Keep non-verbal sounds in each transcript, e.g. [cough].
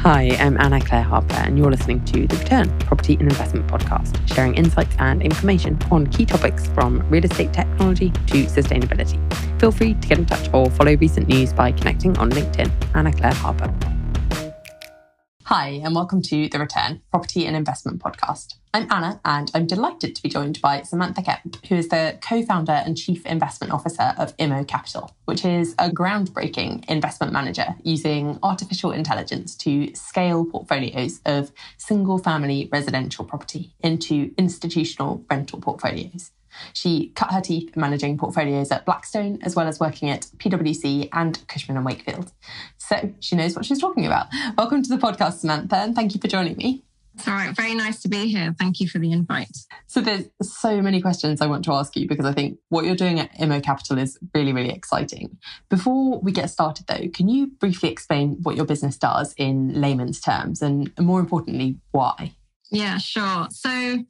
Hi, I'm Anna Clare Harper, and you're listening to The Return Property and Investment Podcast, sharing insights and information on key topics from real estate technology to sustainability. Feel free to get in touch or follow recent news by connecting on LinkedIn. Anna Clare Harper. Hi, and welcome to The Return Property and Investment Podcast. I'm Anna, and I'm delighted to be joined by Samantha Kempe, who is the co founder and chief investment officer of Immo Capital, which is a groundbreaking investment manager using artificial intelligence to scale portfolios of single family residential property into institutional rental portfolios. She cut her teeth managing portfolios at Blackstone, as well as working at PwC and Cushman and Wakefield. So she knows what she's talking about. Welcome to the podcast, Samantha, and thank you for joining me. It's all right. Very nice to be here. Thank you for the invite. So there's so many questions I want to ask you because I think what you're doing at Immo Capital is really, really exciting. Before we get started though, can you briefly explain what your business does in layman's terms and more importantly, why? Yeah, sure. So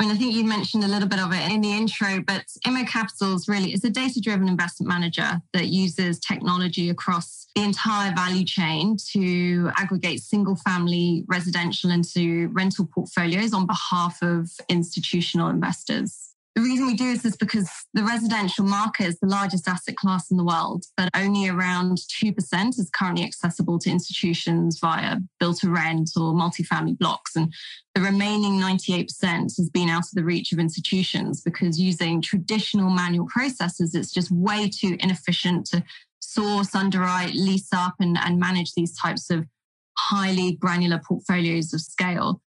I mean, I think you mentioned a little bit of it in the intro, but Immo Capitals really is a data driven investment manager that uses technology across the entire value chain to aggregate single family residential into rental portfolios on behalf of institutional investors. The reason we do this is because the residential market is the largest asset class in the world, but only around 2% is currently accessible to institutions via built to rent or multifamily blocks. And the remaining 98% has been out of the reach of institutions because using traditional manual processes, it's just way too inefficient to source, underwrite, lease up, and, and manage these types of highly granular portfolios of scale.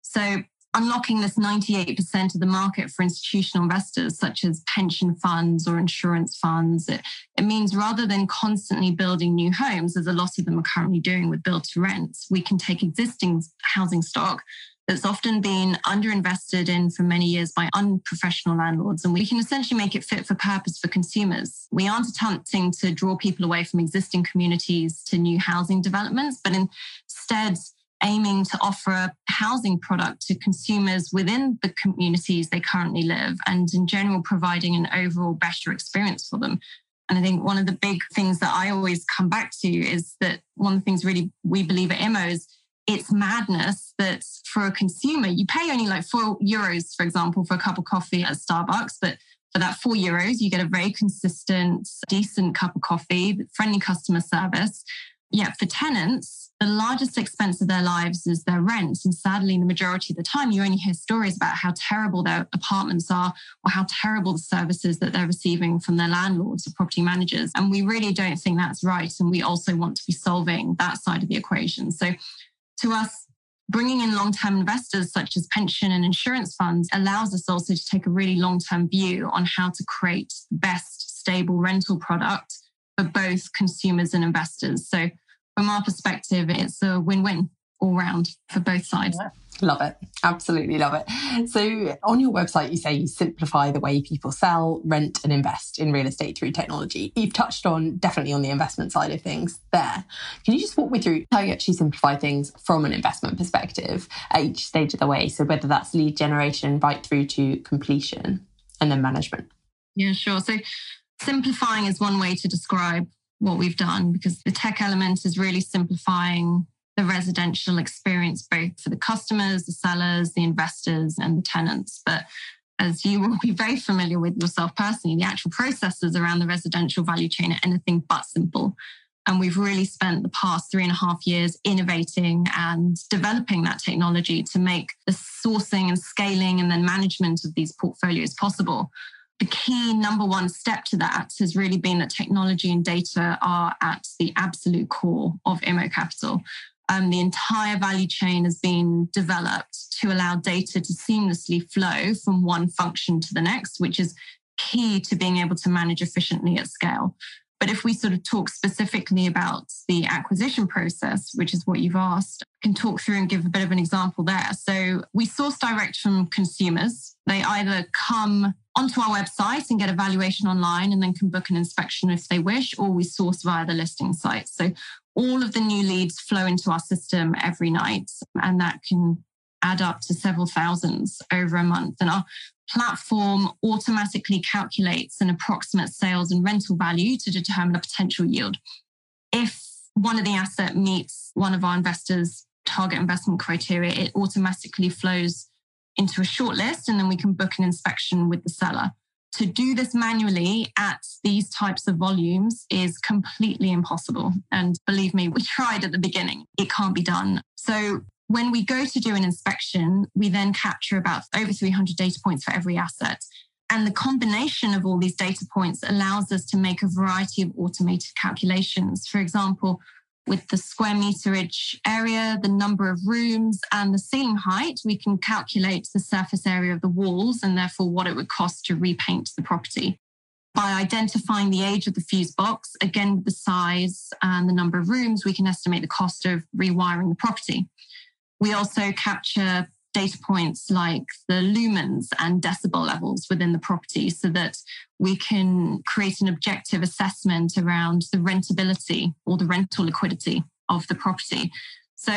So unlocking this 98% of the market for institutional investors, such as pension funds or insurance funds. It, it, means rather than constantly building new homes, as a lot of them are currently doing with build to rents, we can take existing housing stock that's often been underinvested in for many years by unprofessional landlords, and we can essentially make it fit for purpose for consumers. We aren't attempting to draw people away from existing communities to new housing developments, but instead, aiming to offer a housing product to consumers within the communities they currently live and in general providing an overall better experience for them. And I think one of the big things that I always come back to is that one of the things really we believe at Immo is it's madness that for a consumer, you pay only like four euros, for example, for a cup of coffee at Starbucks, but for that four euros, you get a very consistent, decent cup of coffee, friendly customer service. Yet for tenants, the largest expense of their lives is their rent. And sadly, the majority of the time, you only hear stories about how terrible their apartments are or how terrible the services that they're receiving from their landlords or property managers. And we really don't think that's right. And we also want to be solving that side of the equation. So to us, bringing in long term investors such as pension and insurance funds allows us also to take a really long term view on how to create the best stable rental product for both consumers and investors. So from our perspective, it's a win win all round for both sides. Love it. Absolutely love it. So, on your website, you say you simplify the way people sell, rent, and invest in real estate through technology. You've touched on definitely on the investment side of things there. Can you just walk me through how you actually simplify things from an investment perspective at each stage of the way? So, whether that's lead generation right through to completion and then management. Yeah, sure. So, simplifying is one way to describe what we've done because the tech element is really simplifying the residential experience, both for the customers, the sellers, the investors, and the tenants. But as you will be very familiar with yourself personally, the actual processes around the residential value chain are anything but simple. And we've really spent the past three and a half years innovating and developing that technology to make the sourcing and scaling and then management of these portfolios possible the key number one step to that has really been that technology and data are at the absolute core of Immo Capital. Um, the entire value chain has been developed to allow data to seamlessly flow from one function to the next, which is key to being able to manage efficiently at scale. But if we sort of talk specifically about the acquisition process, which is what you've asked, I can talk through and give a bit of an example there. So we source direct from consumers. They either come onto our website and get a valuation online and then can book an inspection if they wish, or we source via the listing site. So all of the new leads flow into our system every night, and that can add up to several thousands over a month. And our platform automatically calculates an approximate sales and rental value to determine a potential yield. If one of the asset meets one of our investors' target investment criteria, it automatically flows into a shortlist and then we can book an inspection with the seller. To do this manually at these types of volumes is completely impossible. And believe me, we [laughs] tried at the beginning. It can't be done. So when we go to do an inspection, we then capture about over 300 data points for every asset. And the combination of all these data points allows us to make a variety of automated calculations. For example, with the square meterage area, the number of rooms, and the ceiling height, we can calculate the surface area of the walls and therefore what it would cost to repaint the property. By identifying the age of the fuse box, again, the size and the number of rooms, we can estimate the cost of rewiring the property. We also capture data points like the lumens and decibel levels within the property so that we can create an objective assessment around the rentability or the rental liquidity of the property. So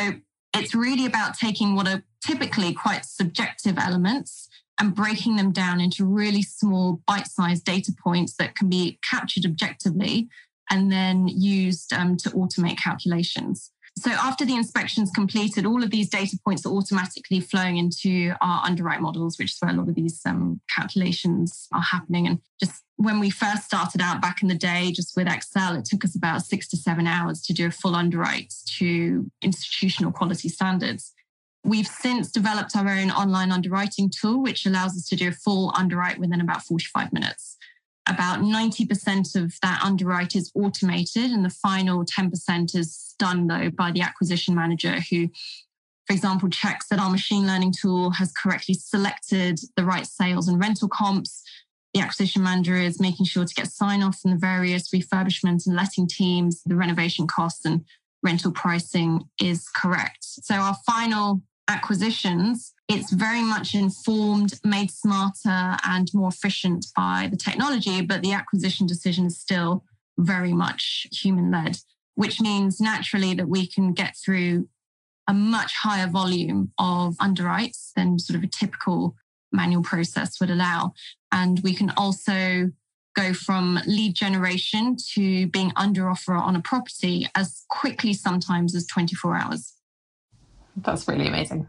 it's really about taking what are typically quite subjective elements and breaking them down into really small bite sized data points that can be captured objectively and then used um, to automate calculations. So after the inspection's completed, all of these data points are automatically flowing into our underwrite models, which is where a lot of these um, calculations are happening. And just when we first started out back in the day, just with Excel, it took us about six to seven hours to do a full underwrite to institutional quality standards. We've since developed our own online underwriting tool, which allows us to do a full underwrite within about 45 minutes about 90% of that underwrite is automated, and the final 10% is done, though, by the acquisition manager who, for example, checks that our machine learning tool has correctly selected the right sales and rental comps. The acquisition manager is making sure to get sign off from the various refurbishment and letting teams, the renovation costs and rental pricing is correct. So, our final acquisitions, it's very much informed, made smarter, and more efficient by the technology, but the acquisition decision is still very much human led, which means naturally that we can get through a much higher volume of underwrites than sort of a typical manual process would allow. And we can also go from lead generation to being under offer on a property as quickly sometimes as 24 hours. That's really amazing.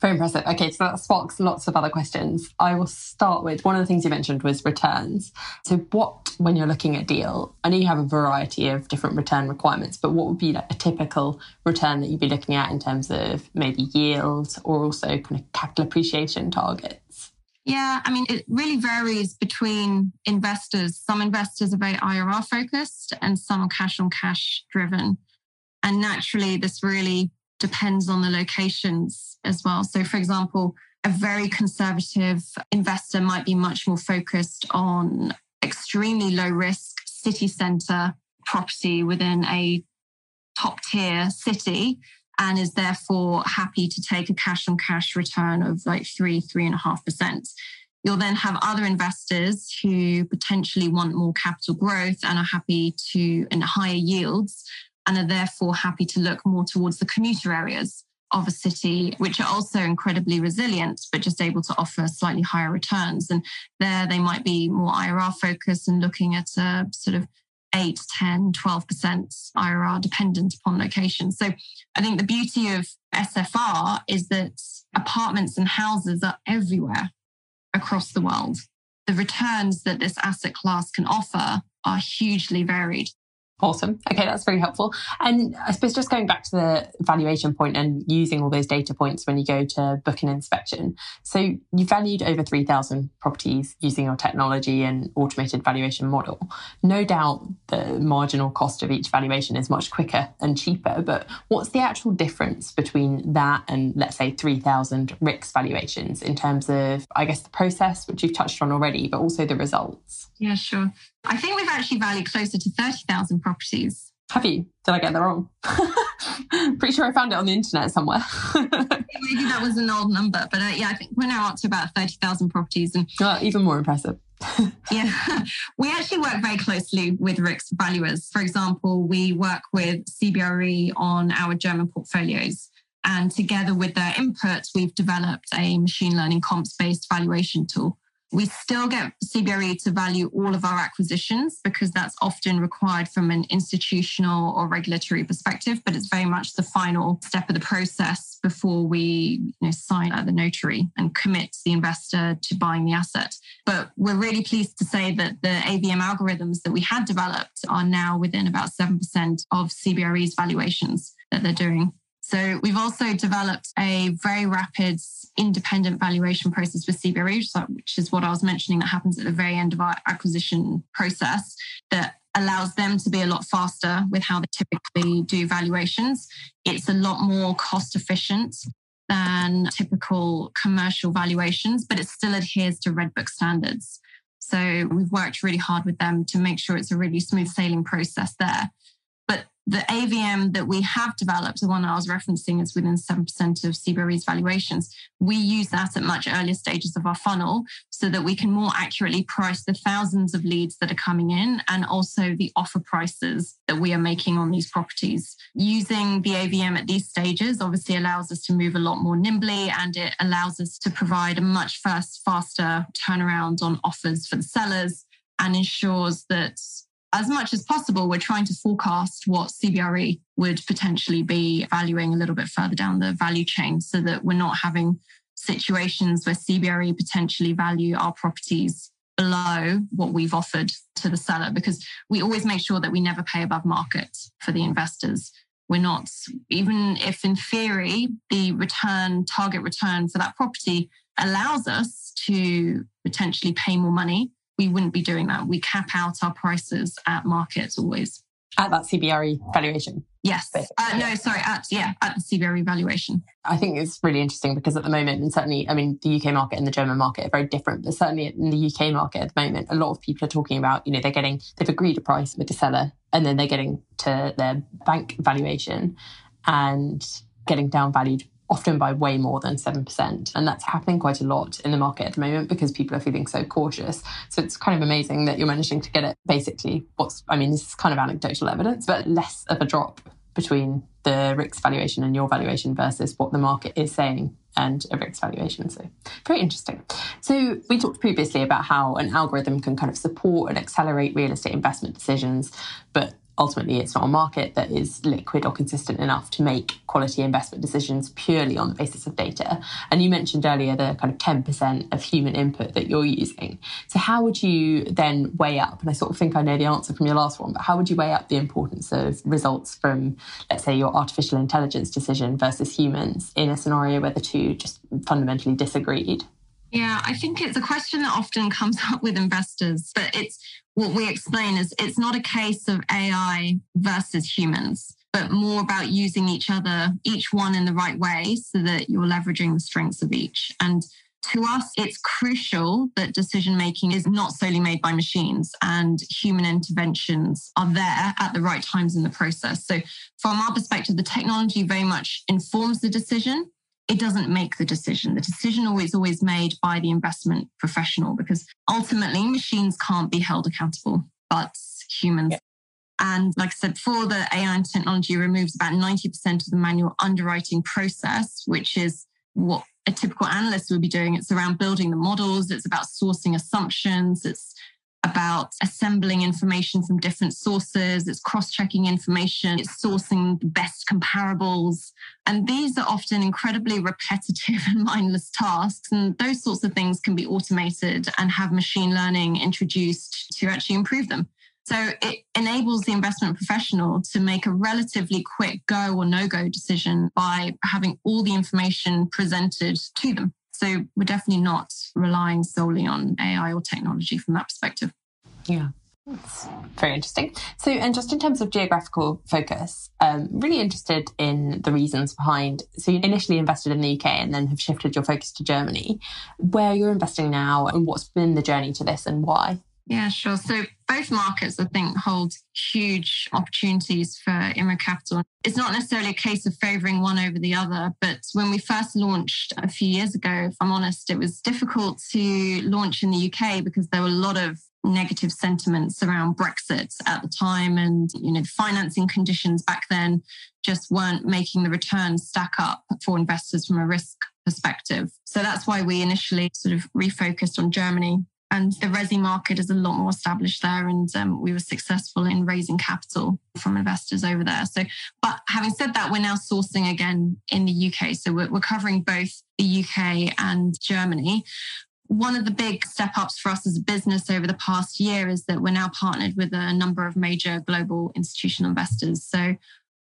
Very impressive. Okay, so that sparks lots of other questions. I will start with one of the things you mentioned was returns. So, what, when you're looking at deal, I know you have a variety of different return requirements, but what would be like a typical return that you'd be looking at in terms of maybe yield or also kind of capital appreciation targets? Yeah, I mean, it really varies between investors. Some investors are very IRR focused and some are cash on cash driven. And naturally, this really depends on the locations as well. So, for example, a very conservative investor might be much more focused on extremely low risk city centre property within a top tier city and is therefore happy to take a cash on cash return of like three, three and a half percent. You'll then have other investors who potentially want more capital growth and are happy to in higher yields and are therefore happy to look more towards the commuter areas of a city, which are also incredibly resilient, but just able to offer slightly higher returns. And there they might be more IRR focused and looking at a sort of 8, 10, 12% IRR dependent upon location. So I think the beauty of SFR is that apartments and houses are everywhere across the world. The returns that this asset class can offer are hugely varied. Awesome. Okay, that's very helpful. And I suppose just going back to the valuation point and using all those data points when you go to book an inspection. So you valued over 3,000 properties using your technology and automated valuation model. No doubt the marginal cost of each valuation is much quicker and cheaper, but what's the actual difference between that and let's say 3,000 RICS valuations in terms of, I guess, the process, which you've touched on already, but also the results? Yeah, sure. I think we've actually valued closer to 30,000 properties. Have you? Did I get that wrong? [laughs] Pretty sure I found it on the internet somewhere. [laughs] Maybe that was an old number, but uh, yeah, I think we're now up to about 30,000 properties. And oh, even more impressive. [laughs] yeah, we actually work very closely with RICS valuers. For example, we work with CBRE on our German portfolios. And together with their input, we've developed a machine learning comps based valuation tool. We still get CBRE to value all of our acquisitions because that's often required from an institutional or regulatory perspective, but it's very much the final step of the process before we you know, sign at the notary and commit the investor to buying the asset. But we're really pleased to say that the AVM algorithms that we had developed are now within about 7% of CBRE's valuations that they're doing. So we've also developed a very rapid independent valuation process with CBRE, which is what I was mentioning that happens at the very end of our acquisition process that allows them to be a lot faster with how they typically do valuations. It's a lot more cost efficient than typical commercial valuations, but it still adheres to Red Book standards. So we've worked really hard with them to make sure it's a really smooth sailing process there the AVM that we have developed, the one I was referencing, is within 7% of CBRE's valuations. We use that at much earlier stages of our funnel so that we can more accurately price the thousands of leads that are coming in and also the offer prices that we are making on these properties. Using the AVM at these stages obviously allows us to move a lot more nimbly and it allows us to provide a much fast, faster turnaround on offers for the sellers and ensures that as much as possible, we're trying to forecast what CBRE would potentially be valuing a little bit further down the value chain so that we're not having situations where CBRE potentially value our properties below what we've offered to the seller because we always make sure that we never pay above market for the investors. We're not, even if in theory, the return, target return for that property allows us to potentially pay more money we wouldn't be doing that. We cap out our prices at market always. At that CBRE valuation? Yes. Uh, no, sorry, at yeah, at the CBRE valuation. I think it's really interesting because at the moment, and certainly, I mean, the UK market and the German market are very different, but certainly in the UK market at the moment, a lot of people are talking about, you know, they're getting, they've agreed a price with the seller and then they're getting to their bank valuation and getting down valued often by way more than 7%. And that's happening quite a lot in the market at the moment because people are feeling so cautious. So it's kind of amazing that you're managing to get it basically what's, I mean, this is kind of anecdotal evidence, but less of a drop between the RICS valuation and your valuation versus what the market is saying and a RICS valuation. So very interesting. So we talked previously about how an algorithm can kind of support and accelerate real estate investment decisions, but ultimately it's not a market that is liquid or consistent enough to make quality investment decisions purely on the basis of data. And you mentioned earlier the kind of 10% of human input that you're using. So how would you then weigh up, and I sort of think I know the answer from your last one, but how would you weigh up the importance of results from, let's say, your artificial intelligence decision versus humans in a scenario where the two just fundamentally disagreed? Yeah, I think it's a question that often comes [laughs] up with investors, but it's what we explain is it's not a case of AI versus humans, but more about using each other, each one in the right way so that you're leveraging the strengths of each. And to us, it's crucial that decision making is not solely made by machines and human interventions are there at the right times in the process. So, from our perspective, the technology very much informs the decision, it doesn't make the decision. The decision is always made by the investment professional because ultimately machines can't be held accountable, but humans. Yeah. And like I said before, the AI and technology removes about 90% of the manual underwriting process, which is what a typical analyst would be doing. It's around building the models, it's about sourcing assumptions, it's about assembling information from different sources, it's cross checking information, it's sourcing the best comparables. And these are often incredibly repetitive [laughs] and mindless tasks. And those sorts of things can be automated and have machine learning introduced to actually improve them. So it enables the investment professional to make a relatively quick go or no go decision by having all the information presented to them. So we're definitely not relying solely on AI or technology from that perspective. Yeah. That's very interesting. So, and just in terms of geographical focus, um, really interested in the reasons behind. So, you initially invested in the UK and then have shifted your focus to Germany. Where you're investing now, and what's been the journey to this, and why? Yeah, sure. So both markets, I think, hold huge opportunities for Immo Capital. It's not necessarily a case of favouring one over the other, but when we first launched a few years ago, if I'm honest, it was difficult to launch in the UK because there were a lot of negative sentiments around Brexit at the time and you know the financing conditions back then just weren't making the returns stack up for investors from a risk perspective. So that's why we initially sort of refocused on Germany and the resi market is a lot more established there and um, we were successful in raising capital from investors over there. So but having said that we're now sourcing again in the uk so we're, we're covering both the uk and germany. One of the big step ups for us as a business over the past year is that we're now partnered with a number of major global institutional investors. So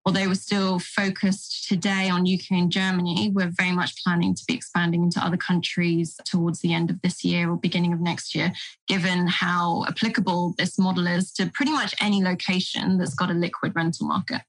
although we're still focused today on UK and Germany, we're very much planning to be expanding into other countries towards the end of this year or beginning of next year, given how applicable this model is to pretty much any location that's got a liquid rental market.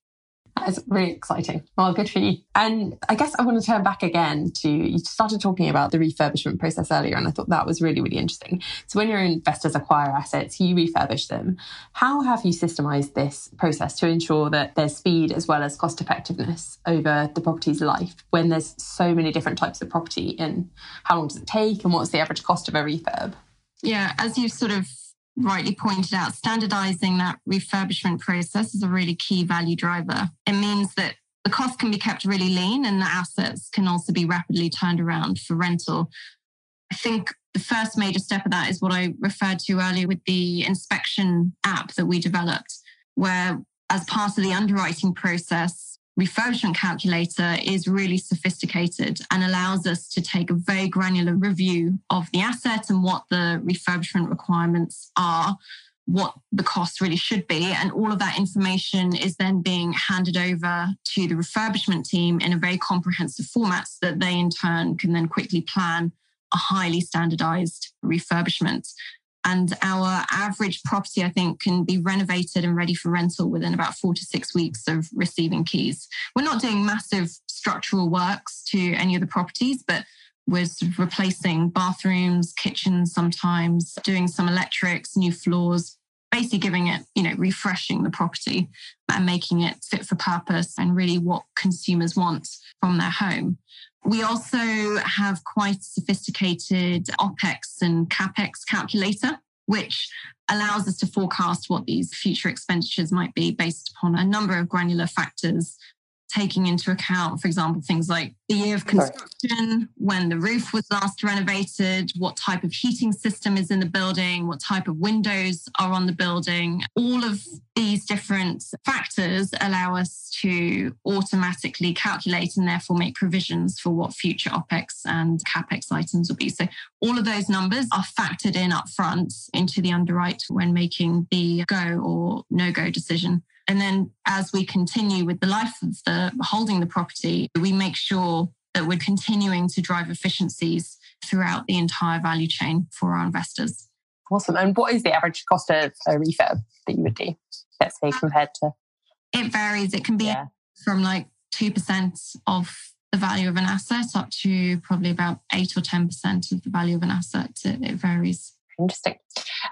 That is really exciting. Well, good for you. And I guess I want to turn back again to you started talking about the refurbishment process earlier, and I thought that was really, really interesting. So, when your investors acquire assets, you refurbish them. How have you systemized this process to ensure that there's speed as well as cost effectiveness over the property's life when there's so many different types of property? And how long does it take, and what's the average cost of a refurb? Yeah, as you sort of rightly pointed out, standardizing that refurbishment process is a really key value driver. It means that the cost can be kept really lean and the assets can also be rapidly turned around for rental. I think the first major step of that is what I referred to earlier with the inspection app that we developed, where as part of the underwriting process, refurbishment calculator is really sophisticated and allows us to take a very granular review of the asset and what the refurbishment requirements are, what the cost really should be. And all of that information is then being handed over to the refurbishment team in a very comprehensive format so that they in turn can then quickly plan a highly standardized refurbishment. And our average property, I think, can be renovated and ready for rental within about four to six weeks of receiving keys. We're not doing massive structural works to any of the properties, but we're replacing bathrooms, kitchens sometimes, doing some electrics, new floors, basically giving it, you know, refreshing the property and making it fit for purpose and really what consumers want from their home. We also have quite a sophisticated OPEX and CAPEX calculator, which allows us to forecast what these future expenditures might be based upon a number of granular factors taking into account, for example, things like the year of construction, when the roof was last renovated, what type of heating system is in the building, what type of windows are on the building. All of these different factors allow us to automatically calculate and therefore make provisions for what future OPEX and CAPEX items will be. So all of those numbers are factored in upfront into the underwrite when making the go or no go decision. And then as we continue with the life of the holding the property, we make sure that we're continuing to drive efficiencies throughout the entire value chain for our investors. Awesome. And what is the average cost of a refurb that you would do, let's say, compared to? It varies. It can be yeah. from like 2% of the value of an asset up to probably about 8 or 10% of the value of an asset. It, it varies. Interesting.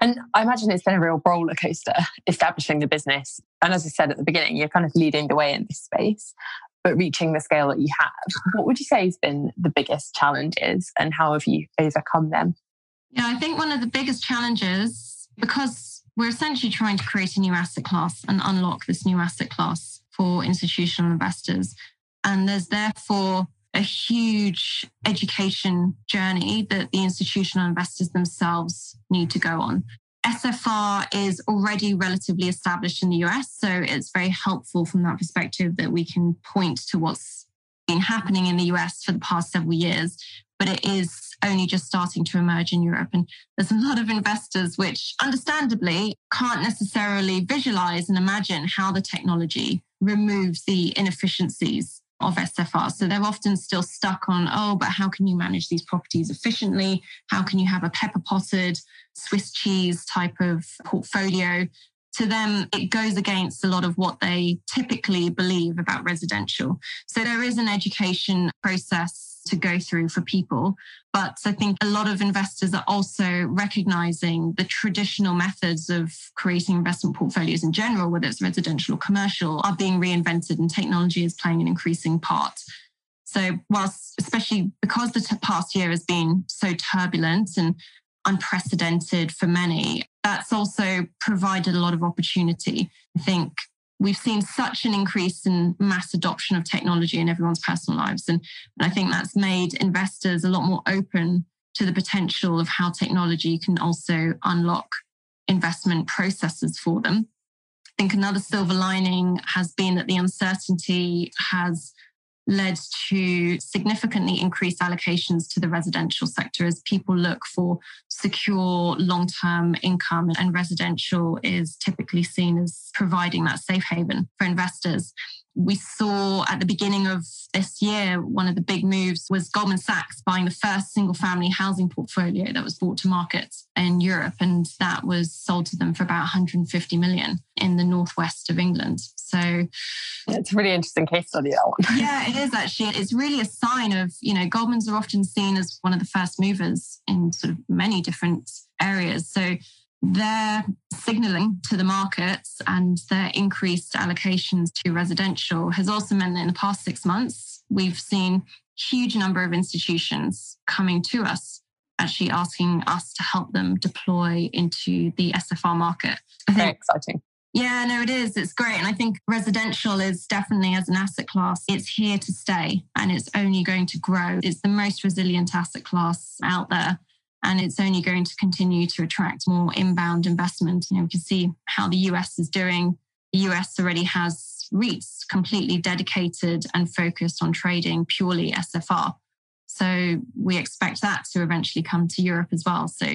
And I imagine it's been a real roller coaster [laughs] establishing the business. And as I said at the beginning, you're kind of leading the way in this space, but reaching the scale that you have. What would you say has been the biggest challenges and how have you overcome them? Yeah, I think one of the biggest challenges, because we're essentially trying to create a new asset class and unlock this new asset class for institutional investors. And there's therefore a huge education journey that the institutional investors themselves need to go on. SFR is already relatively established in the US, so it's very helpful from that perspective that we can point to what's been happening in the US for the past several years, but it is only just starting to emerge in Europe. And there's a lot of investors which, understandably, can't necessarily visualize and imagine how the technology removes the inefficiencies of SFR. So they're often still stuck on, oh, but how can you manage these properties efficiently? How can you have a pepper potted Swiss cheese type of portfolio? To them, it goes against a lot of what they typically believe about residential. So there is an education process to go through for people. But I think a lot of investors are also recognizing the traditional methods of creating investment portfolios in general, whether it's residential or commercial, are being reinvented and technology is playing an increasing part. So, whilst, especially because the past year has been so turbulent and unprecedented for many. That's also provided a lot of opportunity. I think we've seen such an increase in mass adoption of technology in everyone's personal lives. And, and I think that's made investors a lot more open to the potential of how technology can also unlock investment processes for them. I think another silver lining has been that the uncertainty has led to significantly increased allocations to the residential sector as people look for secure long term income. And residential is typically seen as providing that safe haven for investors we saw at the beginning of this year, one of the big moves was Goldman Sachs buying the first single family housing portfolio that was brought to market in Europe. And that was sold to them for about 150 million in the northwest of England. So it's a really interesting case study, that one. [laughs] yeah, it is actually. It's really a sign of, you know, Goldman's are often seen as one of the first movers in sort of many different areas. So their signaling to the markets and their increased allocations to residential has also meant that in the past six months, we've seen huge number of institutions coming to us actually asking us to help them deploy into the SFR market. think, Very exciting. Yeah, no, it is. It's great. And I think residential is definitely, as an asset class, it's here to stay and it's only going to grow. It's the most resilient asset class out there and it's only going to continue to attract more inbound investment. You know, we can see how the US is doing. The US already has REITs completely dedicated and focused on trading purely SFR. So we expect that to eventually come to Europe as well. So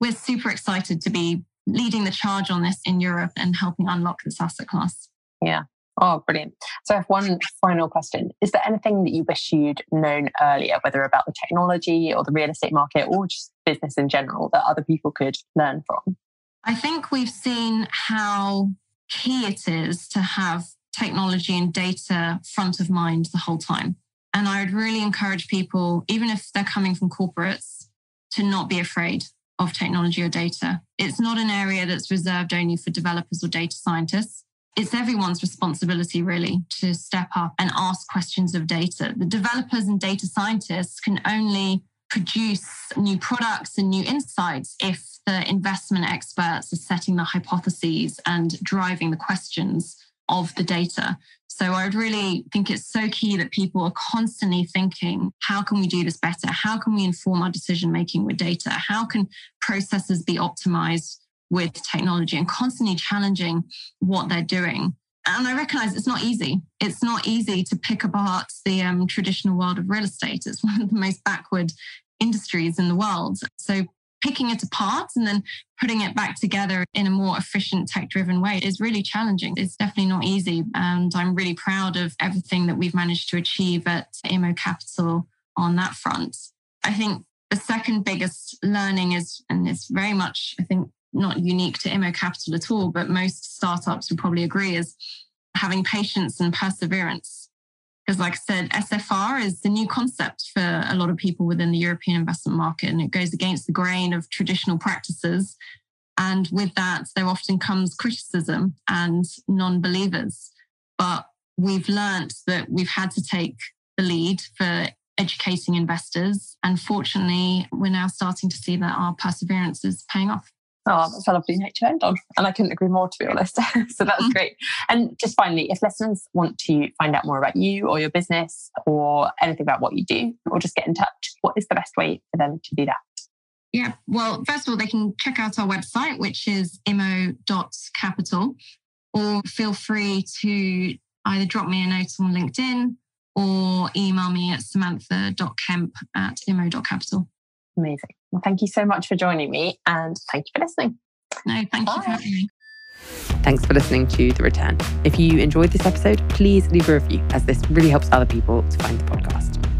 we're super excited to be leading the charge on this in Europe and helping unlock this asset class. Yeah. Oh, brilliant. So I have one final question. Is there anything that you wish you'd known earlier, whether about the technology or the real estate market or just business in general, that other people could learn from? I think we've seen how key it is to have technology and data front of mind the whole time. And I would really encourage people, even if they're coming from corporates, to not be afraid of technology or data. It's not an area that's reserved only for developers or data scientists it's everyone's responsibility really to step up and ask questions of data. The developers and data scientists can only produce new products and new insights if the investment experts are setting the hypotheses and driving the questions of the data. So I would really think it's so key that people are constantly thinking, how can we do this better? How can we inform our decision making with data? How can processes be optimized with technology and constantly challenging what they're doing. And I recognize it's not easy. It's not easy to pick apart the um, traditional world of real estate. It's [laughs] one of the most backward industries in the world. So picking it apart and then putting it back together in a more efficient tech driven way is really challenging. It's definitely not easy. And I'm really proud of everything that we've managed to achieve at Immo Capital on that front. I think the second biggest learning is, and it's very much, I think, not unique to Immo Capital at all, but most startups would probably agree is having patience and perseverance. Because, like I said, SFR is the new concept for a lot of people within the European investment market, and it goes against the grain of traditional practices. And with that, there often comes criticism and non believers. But we've learned that we've had to take the lead for educating investors. And fortunately, we're now starting to see that our perseverance is paying off. Oh, that's a lovely note to end on. And I couldn't agree more, to be honest. [laughs] so that's mm-hmm. great. And just finally, if listeners want to find out more about you or your business or anything about what you do, or just get in touch, what is the best way for them to do that? Yeah, well, first of all, they can check out our website, which is immo.capital, or feel free to either drop me a note on LinkedIn or email me at samantha.kempe at immo.capital. Amazing. Well, thank you so much for joining me and thank you for listening. No, thank Bye. you for having me. Thanks for listening to The Return. If you enjoyed this episode, please leave a review as this really helps other people to find the podcast.